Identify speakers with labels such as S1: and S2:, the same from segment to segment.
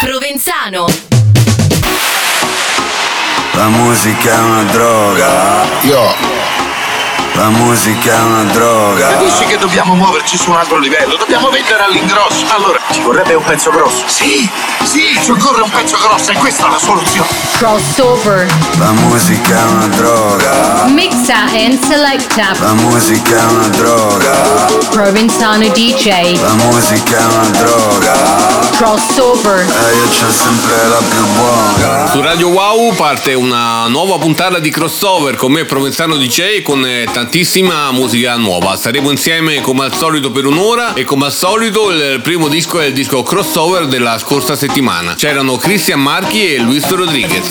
S1: Provenzano.
S2: La musica è una droga.
S3: Io.
S2: La musica è una droga.
S3: Capisci che dobbiamo muoverci su un altro livello? Dobbiamo vendere all'ingrosso. Allora, ci vorrebbe un pezzo grosso. Sì, sì, ci occorre un pezzo grosso e questa è la soluzione.
S4: Crossover.
S2: La musica è una droga.
S4: Mixa and selecta.
S2: La musica è una droga.
S4: Provenzano DJ.
S2: La musica è una droga.
S4: Crossover.
S2: E io c'ho sempre la più buona.
S5: Su Radio Wow parte una nuova puntata di crossover con me Provenzano DJ con eh, tantissima musica nuova. Saremo insieme come al solito per un'ora e come al solito il primo disco è il disco crossover della scorsa settimana. C'erano Christian Marchi e Luis Rodriguez.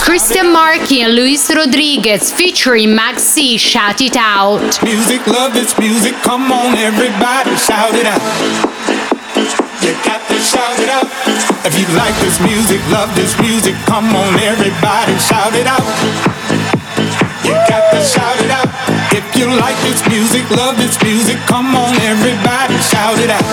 S4: Christian Marchi and Luis Rodriguez featuring Maxi Shout It Out.
S6: Music, love this music, come on everybody, shout it out. Shout it out. If you like this music, love this music, come on everybody, shout it out. You got to shout it out. If you like this music, love this music, come on everybody, shout it out.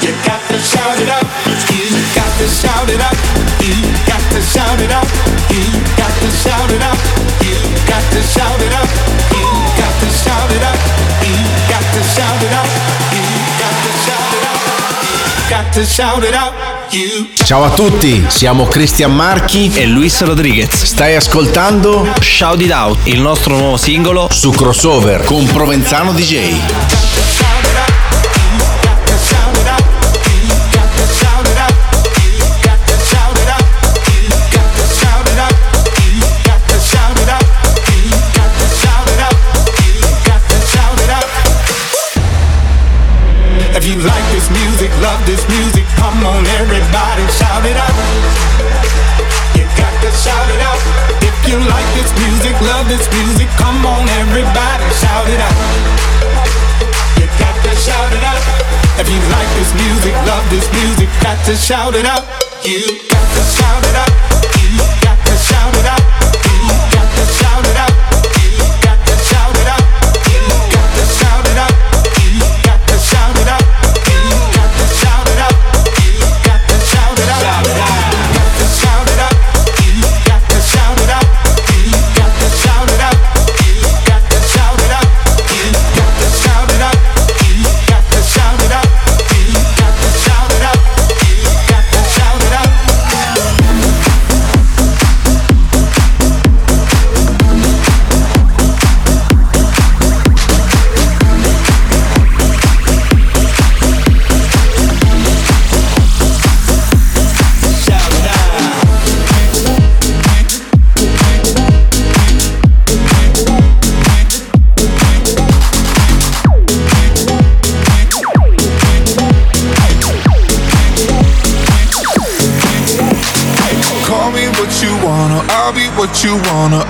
S6: You got to shout it out. You got to shout it out. You got to shout it out. You got to shout it out. You got to shout it out. You got to shout it out. You got to shout it out.
S7: Ciao a tutti, siamo Cristian Marchi
S8: e Luis Rodriguez.
S7: stai ascoltando
S8: Shout It Out, il nostro nuovo singolo
S7: su Crossover con Provenzano DJ.
S6: To shout it out. You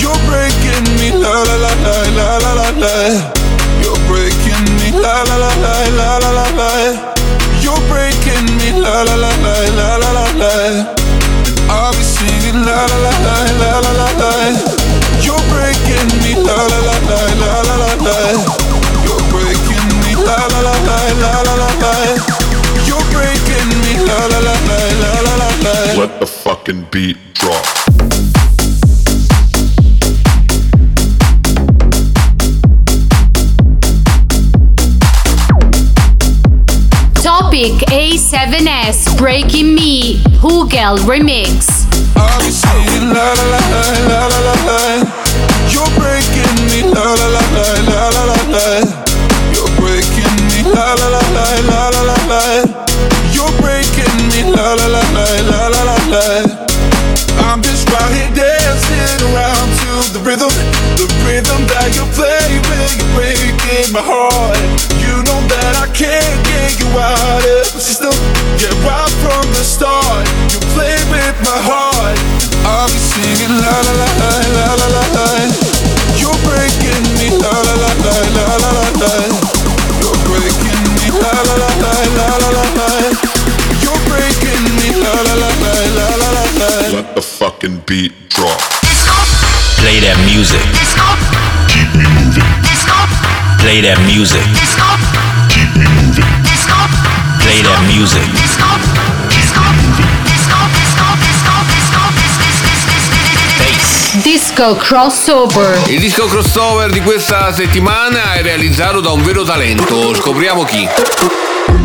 S9: You're breaking me la la la la la la la la. You're breaking me la la la la la la la la. You're breaking me la la la la la la la la. I'll be singing la la la la la la la la. You're breaking me la la la la la la la la. You're breaking me la la la la la la la la. You're breaking me la la la la la la la la.
S10: Let the fucking beat drop.
S4: Topic A7S Breaking Me Hugel Remix.
S9: I'm just right here dancing around to the rhythm, the rhythm that you play when you can't get you out of the system. Get right from the start, you play with my heart. I'm singing la la la la la la la. You're breaking me la la la la la la la. You're breaking me la la la la la la la. You're breaking me la la la la la la la la. Let the fucking beat drop. Play that
S1: music.
S10: Keep me moving.
S1: Play that music. Play music.
S4: Disco crossover.
S5: Il disco crossover di questa settimana è realizzato da un vero talento. Scopriamo chi.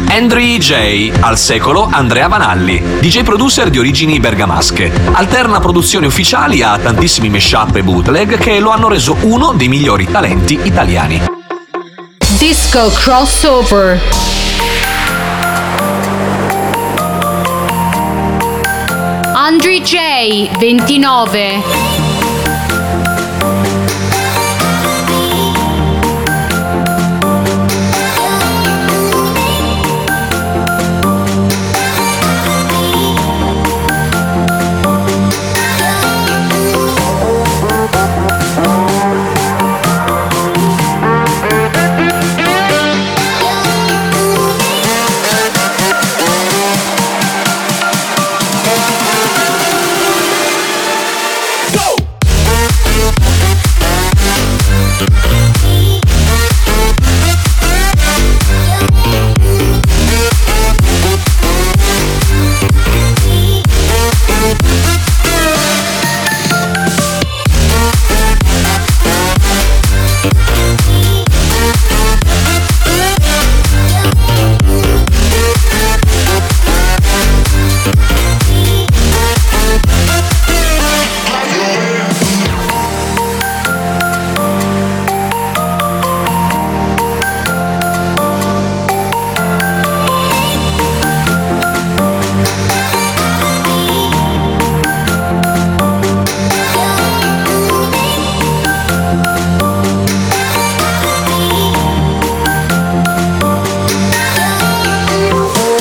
S11: Andrew J. al secolo Andrea Vanalli, DJ producer di origini bergamasche. Alterna produzioni ufficiali a tantissimi mashup e bootleg che lo hanno reso uno dei migliori talenti italiani.
S4: Disco crossover. Andre J 29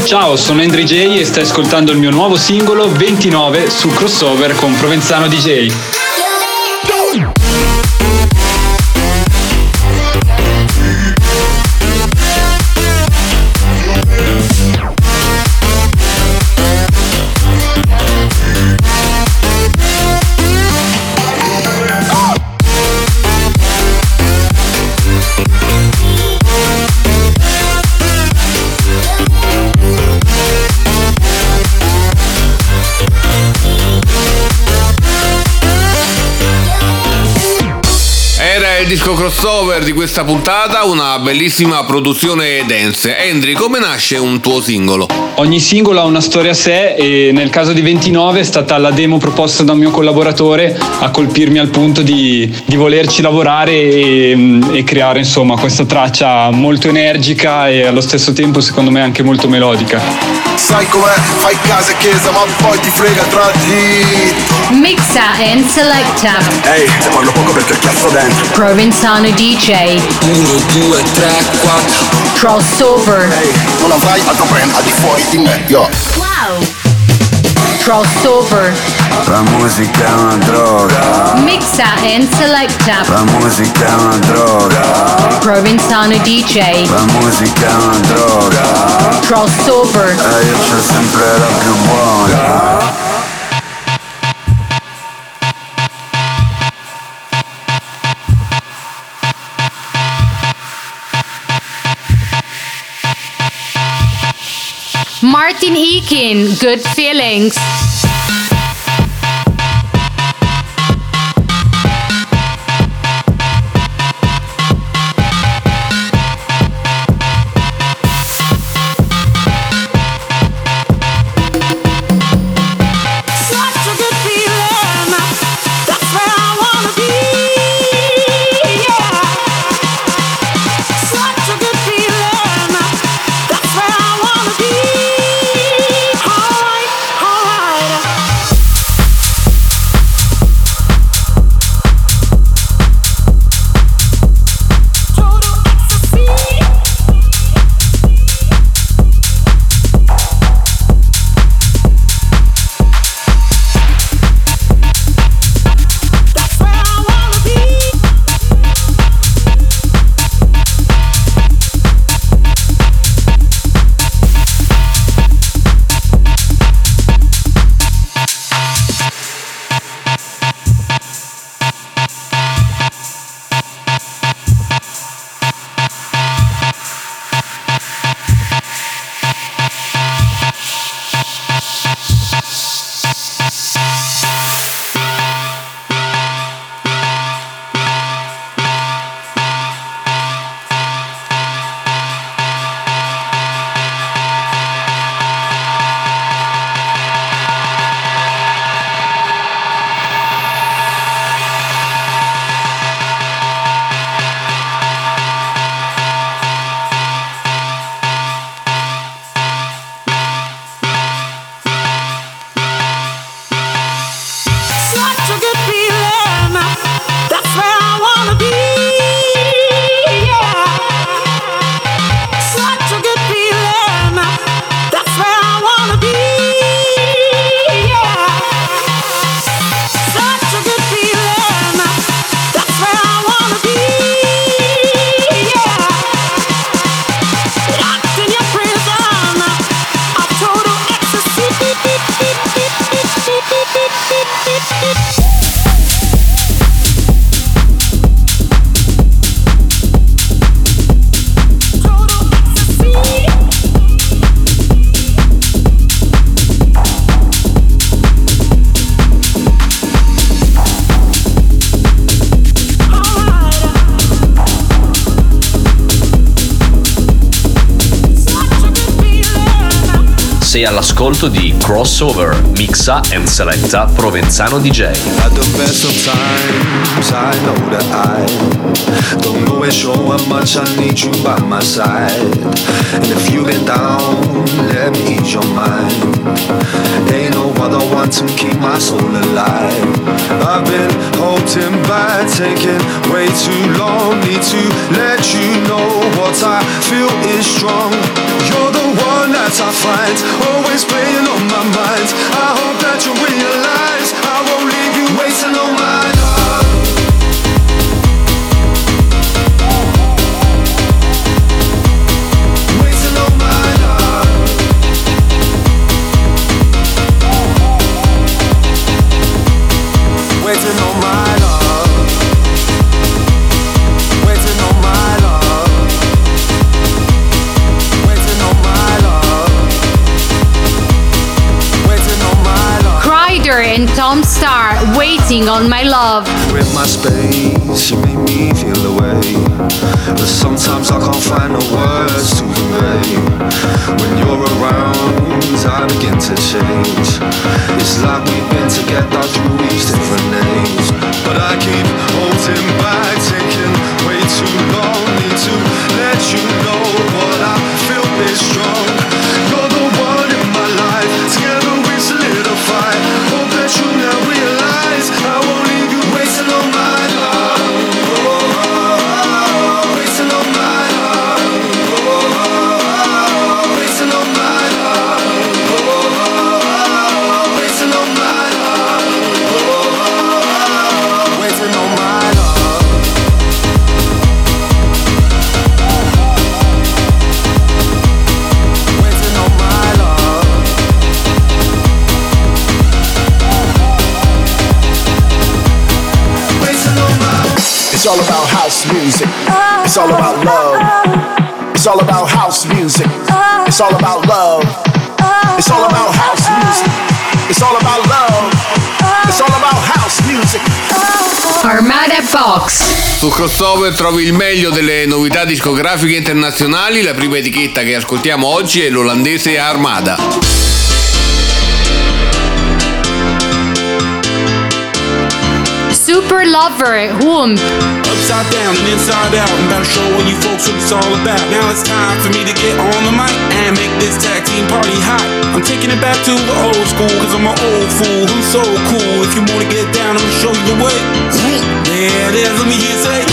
S12: Ciao, sono Andri J e stai ascoltando il mio nuovo singolo 29 su Crossover con Provenzano DJ.
S5: Disco crossover di questa puntata, una bellissima produzione dance. Andri, come nasce un tuo singolo?
S12: Ogni singolo ha una storia a sé e nel caso di 29 è stata la demo proposta da un mio collaboratore a colpirmi al punto di, di volerci lavorare e, e creare insomma questa traccia molto energica e allo stesso tempo secondo me anche molto melodica.
S13: Sai com'è, fai casa e chiesa ma poi ti frega tra di
S4: Mixa and selecta
S13: Ehi, te parlo poco perché ho chiasso dentro
S4: Provenzano DJ
S13: 1, 2, 3, 4
S4: Crossover.
S13: Ehi, non avrai altro brand al di fuori di me, yo
S4: Wow. Crossover.
S2: La musica è una droga.
S4: Mixa and selecta.
S2: La musica è una droga.
S4: Provenzano DJ
S2: La musica è una droga.
S4: Crossover.
S2: E io c'ho sempre la più buona
S4: Martin Eakin Good Feelings
S11: all'ascolto di Crossover, mixa and selecta Provenzano DJ.
S14: At the best of times, I know that I don't and show how much I need you by my side. And if you've been down, let me ease your mind. To keep my soul alive. I've been holding back, taking way too long. Need to let you know what I feel is strong. You're the one that I find, always playing on my mind. I hope that you realize
S4: and Tom Star, Waiting on My Love.
S14: With my space, you make me feel the way. But sometimes I can't find the words to convey. When you're around, I begin to change. It's like we've been together through each different names. But I keep holding back, taking way too long. Need to let you know
S15: It's all about house music. It's all about love. It's all about house music. It's all about love. It's all about house music. It's all about love. It's all about house music.
S4: Armada Box.
S5: Su crossover trovi il meglio delle novità discografiche internazionali. La prima etichetta che ascoltiamo oggi è l'olandese Armada.
S4: Super Lover, Whomp.
S6: Upside down and inside out. I'm about to show all you folks what it's all about. Now it's time for me to get on the mic and make this tag team party hot. I'm taking it back to the old school, cause I'm an old fool. I'm so cool. If you wanna get down, I'ma show you the way. Is, let me hear say.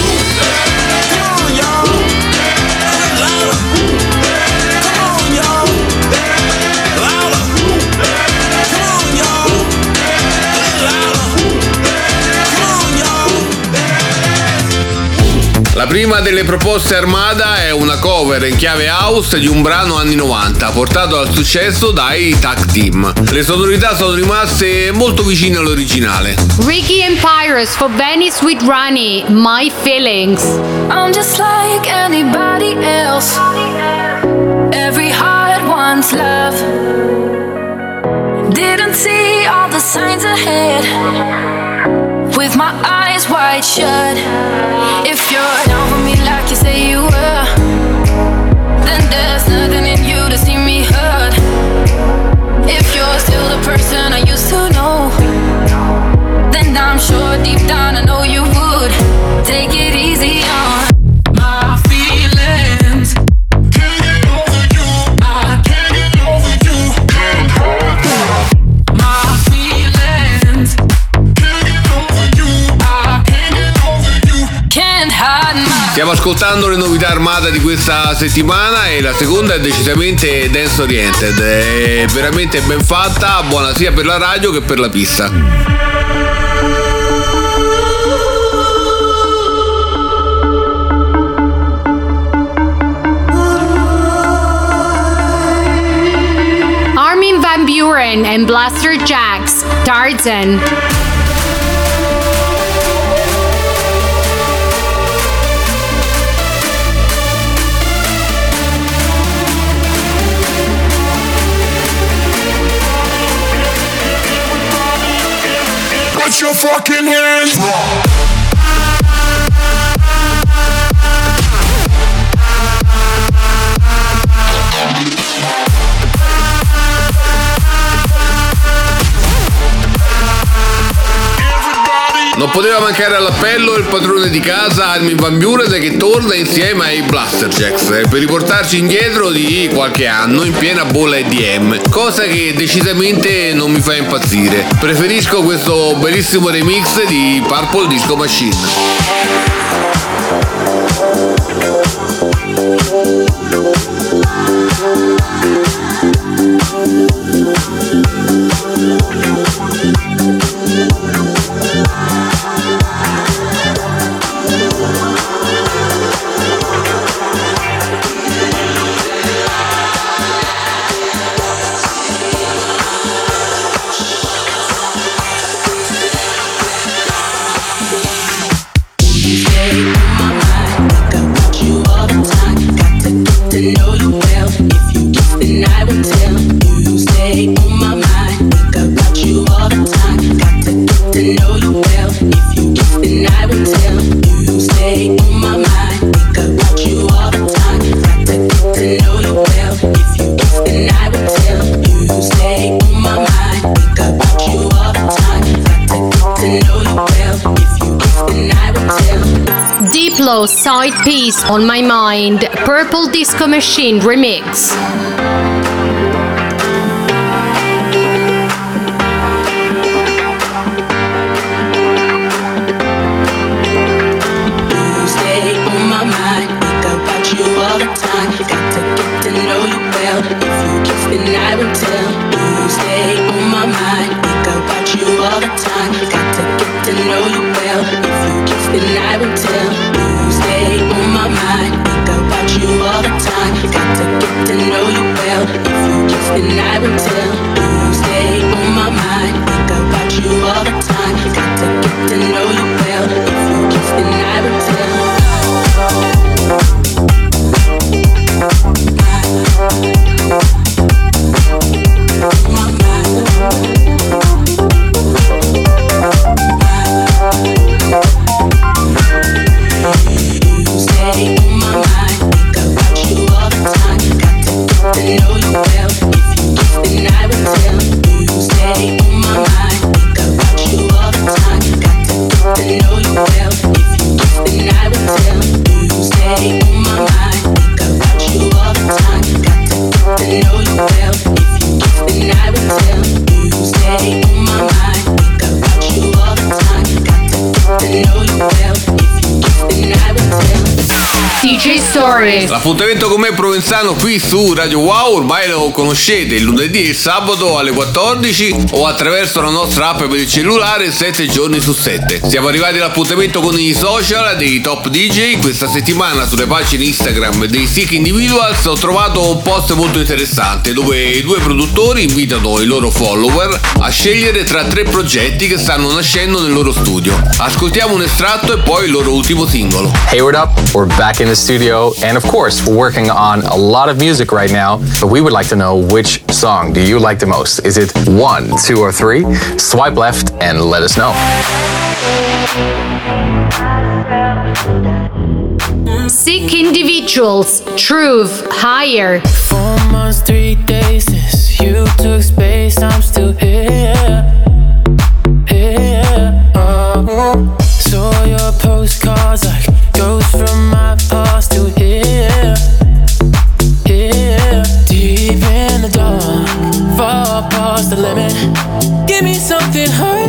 S5: La prima delle proposte Armada è una cover in chiave house di un brano anni 90 portato al successo dai Tag Team. Le sonorità sono rimaste molto vicine all'originale.
S4: Ricky and Pyrus for Benny Sweet Ronnie, My Feelings.
S16: I'm just like anybody else. Every heart wants love. Didn't see all the signs ahead. With my eyes wide shut. If you're down for me like you say you were, then there's nothing in you to see me hurt. If you're still the person I used to know, then I'm sure deep down I know you would take it easy on
S5: Stiamo ascoltando le novità armata di questa settimana e la seconda è decisamente dance oriented. È veramente ben fatta, buona sia per la radio che per la pista.
S4: Armin Van Buren and Blaster Jacks, Tarzan.
S9: Your fucking hands.
S5: Non poteva mancare all'appello il padrone di casa Armin Van Buren che torna insieme ai Blasterjacks eh, per riportarci indietro di qualche anno in piena bolla EDM, cosa che decisamente non mi fa impazzire. Preferisco questo bellissimo remix di Purple Disco Machine.
S4: Piece on My Mind, Purple Disco Machine Remix.
S17: nothing know.
S4: Story.
S5: L'appuntamento con me Provenzano qui su Radio Wow ormai lo conoscete il lunedì e il sabato alle 14 o attraverso la nostra app per il cellulare 7 giorni su 7. Siamo arrivati all'appuntamento con i social dei top DJ. Questa settimana sulle pagine Instagram dei Sick Individuals ho trovato un post molto interessante dove i due produttori invitano i loro follower a scegliere tra tre progetti che stanno nascendo nel loro studio. Ascoltiamo un estratto e poi il loro ultimo singolo.
S18: Hey, what up? We're back in the studio, and of course, we're working on a lot of music right now. But we would like to know which song do you like the most? Is it one, two, or three? Swipe left and let us know.
S4: Sick Individuals, Truth, Higher.
S19: Four months, three days since you took space, I'm still here. Here. Oh. Saw your postcards like ghosts from my it hurt.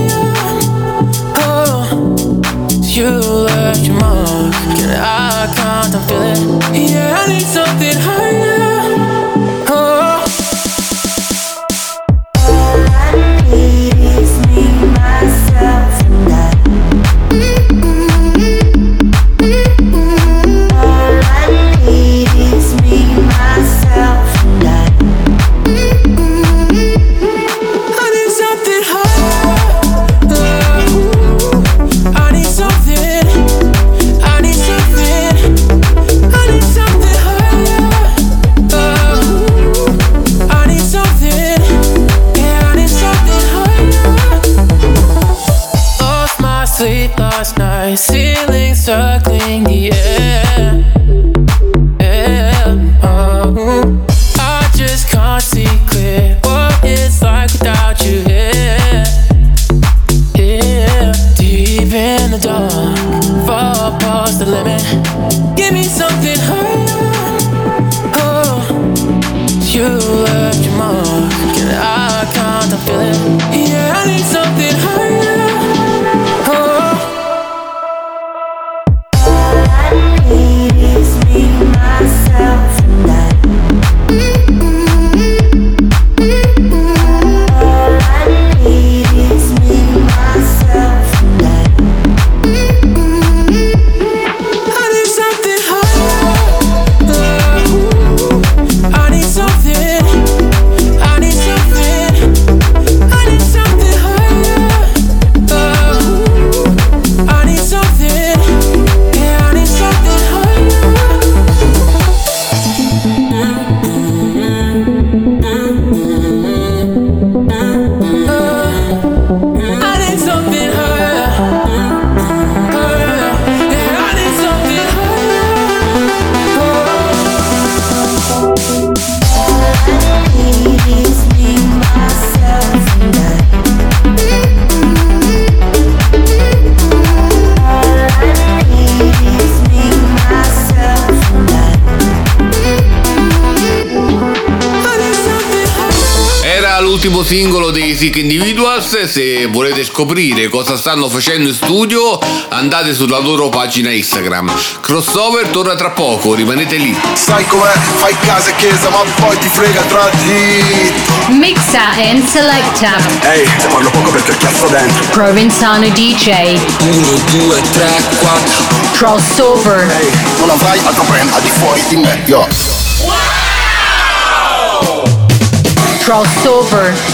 S19: Singolo dei Sick Individuals. Se volete scoprire cosa stanno facendo in studio, andate sulla loro pagina Instagram. Crossover torna tra poco, rimanete lì.
S13: Sai com'è? Fai casa e chiesa ma poi ti frega tra di
S4: Mixa and selecta.
S13: Ehi, te parlo poco perché ho chiasso dentro
S4: Provenzano DJ.
S13: 1, 2, 3, 4
S4: Crossover.
S13: Ehi, non avrai altro brand al di fuori di me, yo
S4: Crossover.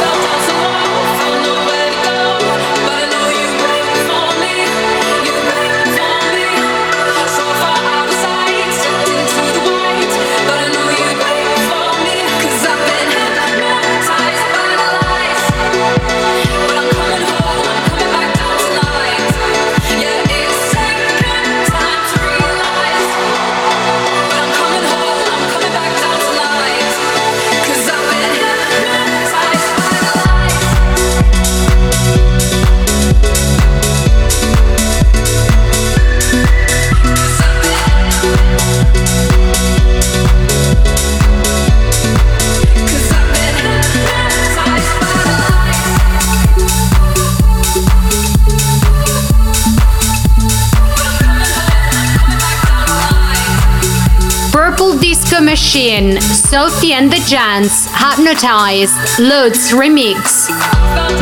S4: Sheehan, Sophie and the Giants, Hypnotize, Loads Remix.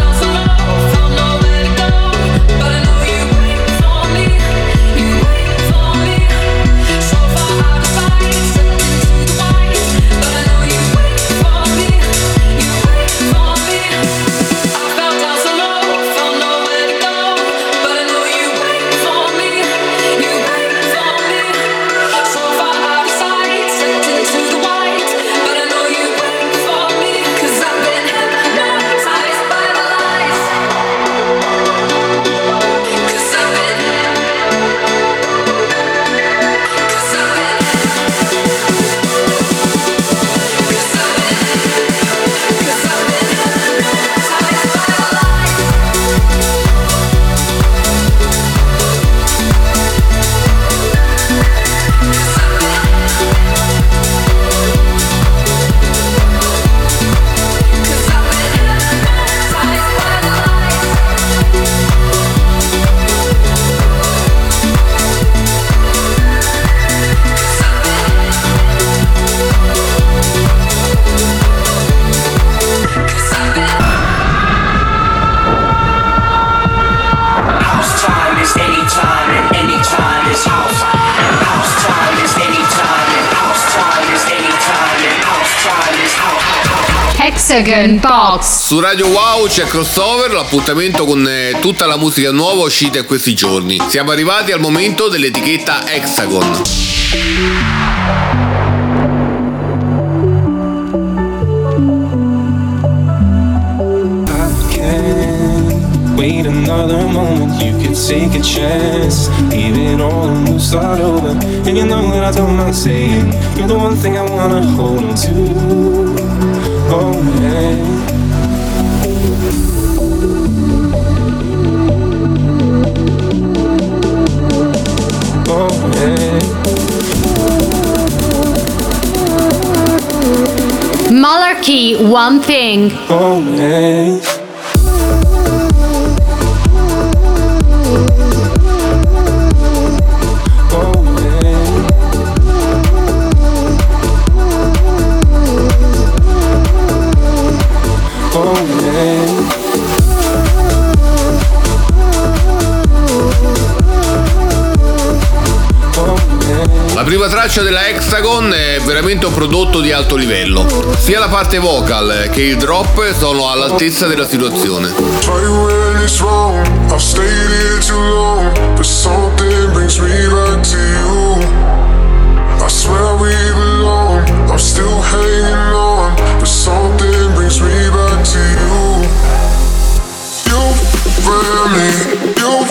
S4: Hexagon Box.
S19: Su Radio Wow c'è crossover, l'appuntamento con eh, tutta la musica nuova uscita in questi giorni. Siamo arrivati al momento dell'etichetta Hexagon.
S20: Wait another moment. You could take a chance, even on you start over. And you know that I don't mind saying, you're the one thing I wanna hold on to.
S4: Malarkey, one thing.
S20: Oh yeah.
S5: Oh, traccia della Hexagon è veramente un prodotto di alto livello. Sia la parte vocal che il drop sono all'altezza della situazione.
S21: You. Me you.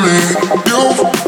S21: Me, you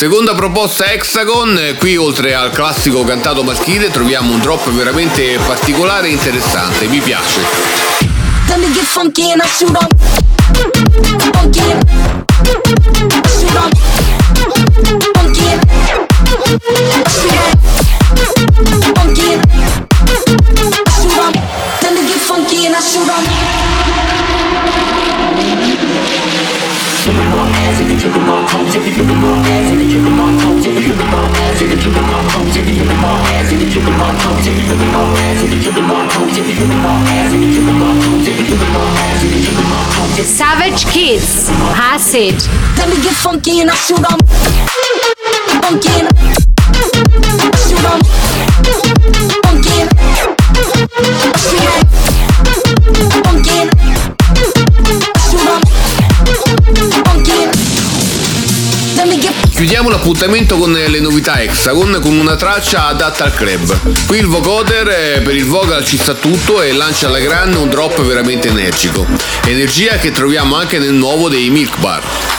S5: Seconda proposta Hexagon, qui oltre al classico cantato maschile troviamo un drop veramente particolare e interessante, mi piace.
S22: Funky and I shoot 'em. Funky and shoot 'em. Let me get funky and I shoot 'em. Funky and shoot
S5: Chiudiamo l'appuntamento con le novità Hexagon con una traccia adatta al club. Qui il vocoder eh, per il vocal ci sta tutto e lancia alla grande un drop veramente energico. Energia che troviamo anche nel nuovo dei Milk Bar.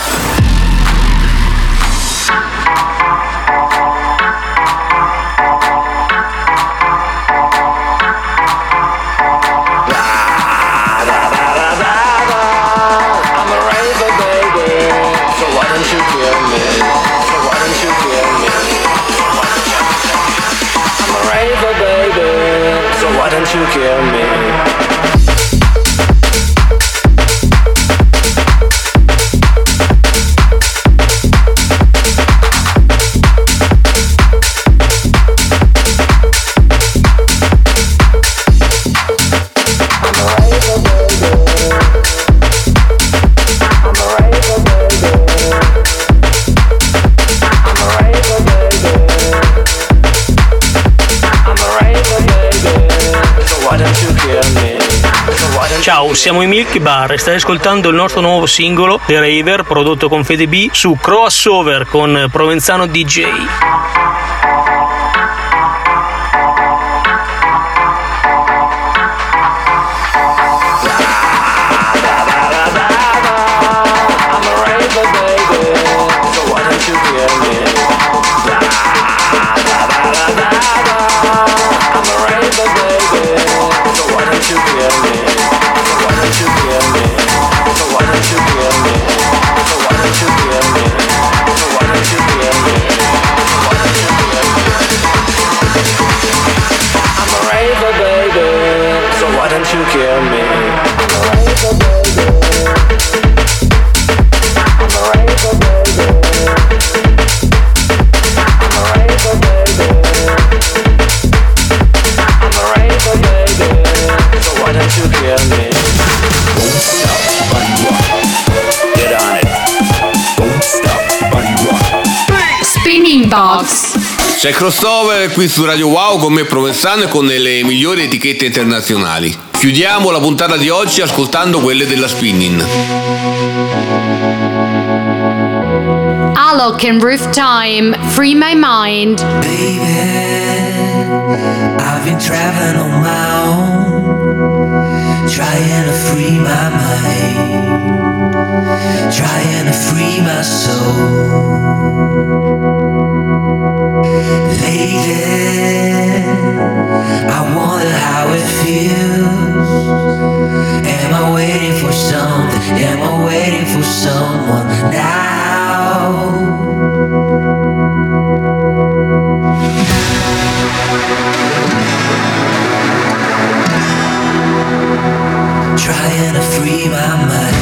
S23: Ciao, siamo i Milky Bar e stai ascoltando il nostro nuovo singolo The Raver prodotto con Fede B su Crossover con Provenzano DJ.
S5: C'è crossover qui su Radio Wow con me Provenzano e con le migliori etichette internazionali. Chiudiamo la puntata di oggi ascoltando quelle della Spinning.
S4: Alok and Roof Time. Free My Mind.
S24: I've been traveling on my own, trying to free my mind, trying to free my soul. Lately, I wonder how it feels. Am I waiting for something? Am I waiting for someone now? trying to free my mind.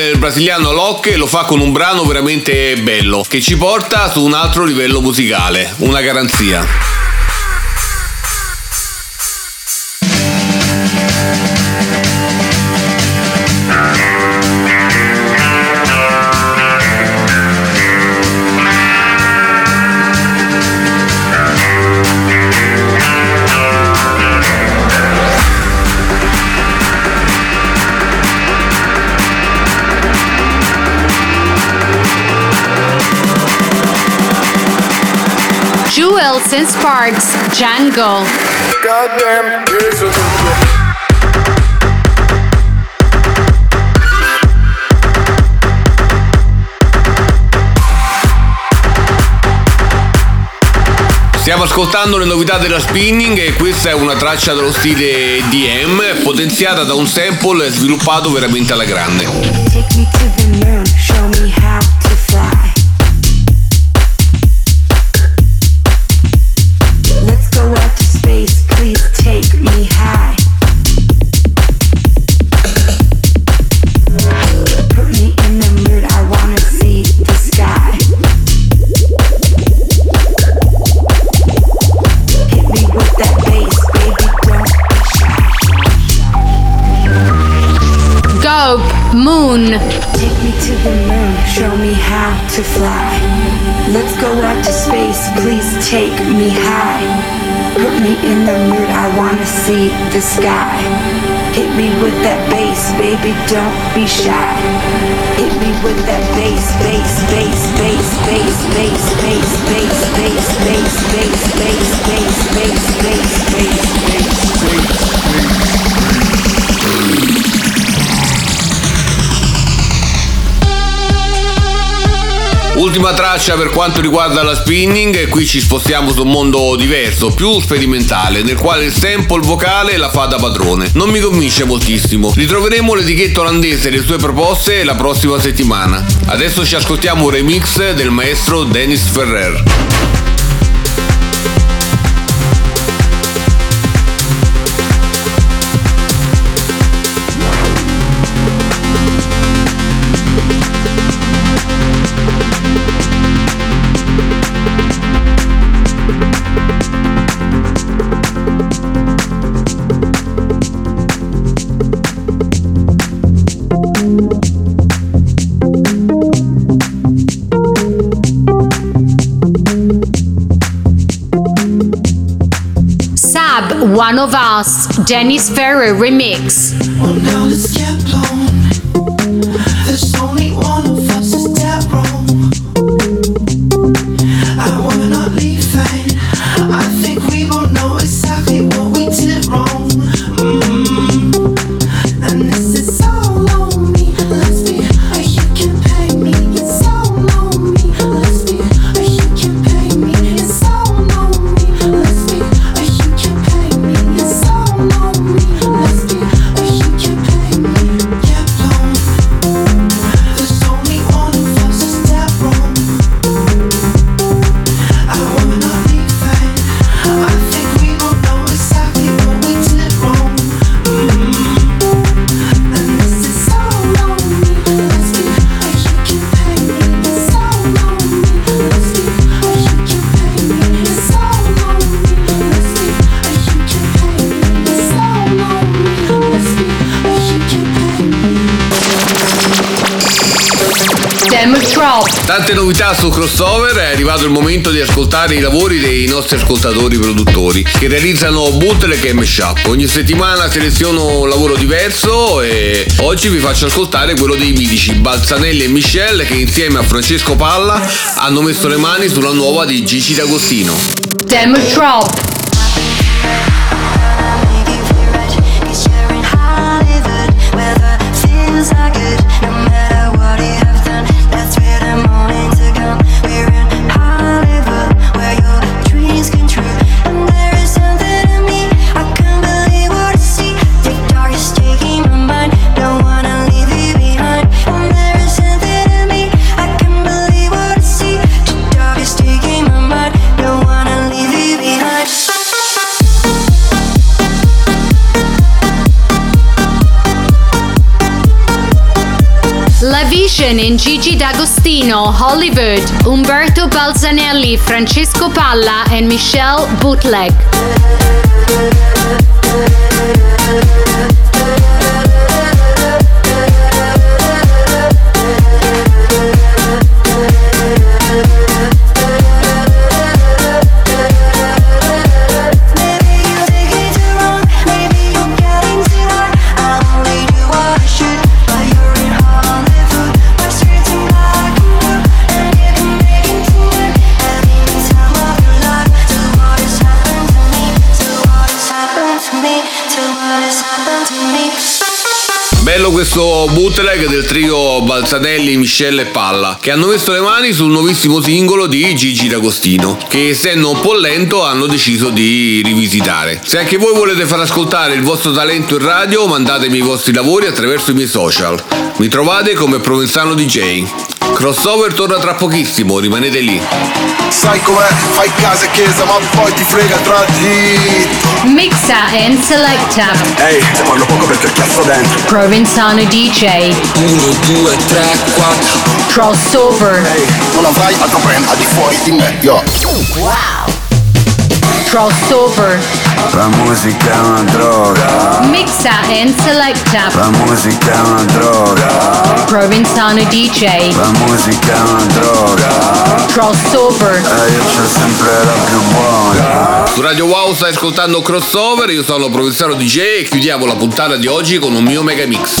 S5: brasiliano Locke lo fa con un brano veramente bello che ci porta su un altro livello musicale, una garanzia.
S4: And Sparks. Django.
S13: Goddamn, here's a
S5: Stiamo ascoltando le novità della Spinning e questa è una traccia dello stile DM potenziata da un sample sviluppato veramente alla grande.
S25: To fly. Let's go out to space, please take me high. Put me in the mood, I wanna see the sky. Hit me with that bass, baby, don't be shy. Hit me with that bass, bass, bass, bass, bass, bass, bass, bass, bass, bass, bass, bass, bass, bass, bass, bass, bass.
S5: Ultima traccia per quanto riguarda la spinning e qui ci spostiamo su un mondo diverso, più sperimentale, nel quale il sample vocale la fa da padrone. Non mi convince moltissimo. Ritroveremo l'etichetta olandese e le sue proposte la prossima settimana. Adesso ci ascoltiamo un remix del maestro Dennis Ferrer.
S4: of us Dennis Ferrer remix.
S5: Arrivato il momento di ascoltare i lavori dei nostri ascoltatori produttori che realizzano bootleg e mashup. Ogni settimana seleziono un lavoro diverso e oggi vi faccio ascoltare quello dei mitici Balzanelli e Michelle che insieme a Francesco Palla hanno messo le mani sulla nuova di Gigi D'Agostino.
S26: Demo Drop. Hollywood, Umberto Balzanelli, Francesco Palla and Michelle Bootleg.
S5: Questo bootleg del trio Balzanelli, Michelle e Palla, che hanno messo le mani sul nuovissimo singolo di Gigi D'Agostino, che essendo un po' lento hanno deciso di rivisitare. Se anche voi volete far ascoltare il vostro talento in radio, mandatemi i vostri lavori attraverso i miei social. Mi trovate come Provenzano DJ. Crossover torna tra pochissimo, rimanete lì.
S13: Sai com'è? Fai casa e chiesa ma poi ti frega tra di
S26: Mixa and selecta.
S13: Ehi, se parlo poco perché cazzo dentro
S26: Provenzano DJ.
S13: 1, 2, 3, 4
S26: Crossover.
S13: Non avrai altro brand al di fuori di me, yo
S26: Wow. Crossover.
S2: La musica è una droga.
S26: Mixa and selecta.
S2: La musica è una droga.
S26: Provenzano DJ.
S2: La musica è una droga.
S26: Crossover.
S2: E io c'ho sempre la più buona.
S5: Su Radio Wow stai ascoltando Crossover, io sono Provenzano DJ e chiudiamo la puntata di oggi con un mio mega mix.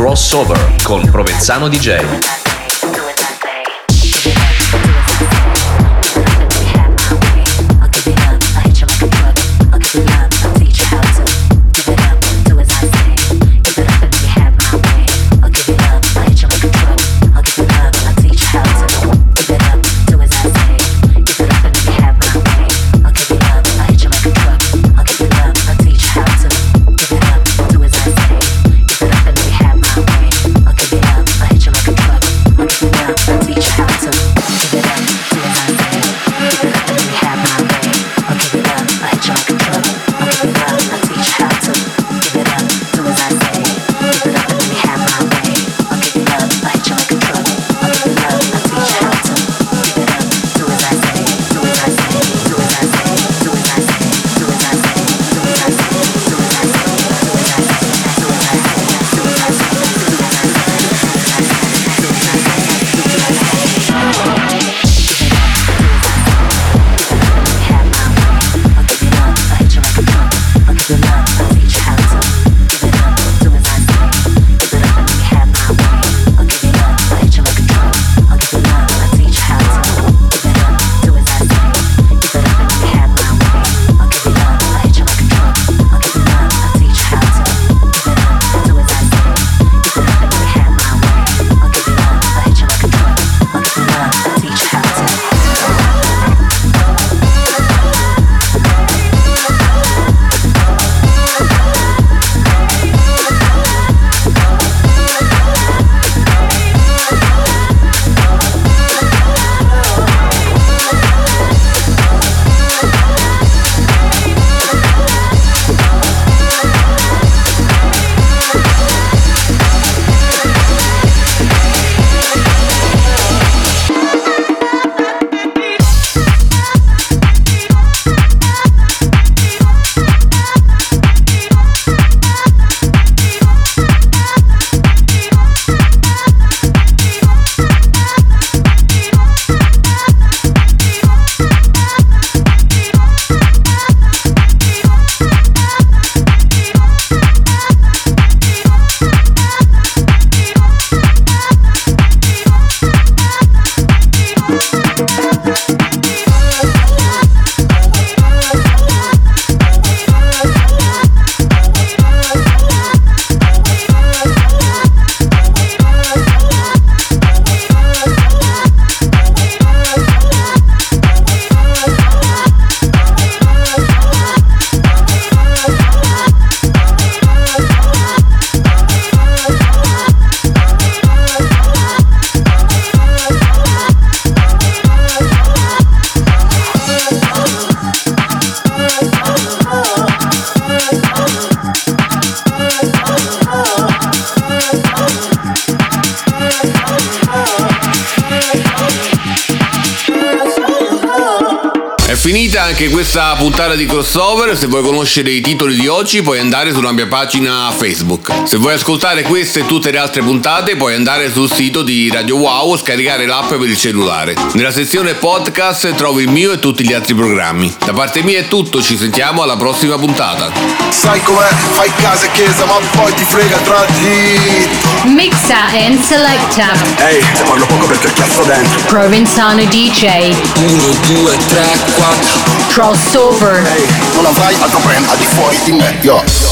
S11: Crossover con Provenzano DJ.
S5: Questa puntata di crossover. Se vuoi conoscere i titoli di oggi, puoi andare sulla mia pagina Facebook. Se vuoi ascoltare queste e tutte le altre puntate, puoi andare sul sito di Radio Wow o scaricare l'app per il cellulare. Nella sezione podcast trovi il mio e tutti gli altri programmi. Da parte mia è tutto, ci sentiamo alla prossima puntata.
S13: Sai com'è? Fai casa e chiesa ma poi ti frega tra di
S4: Mixa and selecta.
S13: Ehi, te parlo poco perché ho chiasso dentro
S4: Provenzano DJ.
S13: 1, 2, 3, 4
S4: Crossover.
S13: Ehi, non avrai altro brand al di fuori di me, yo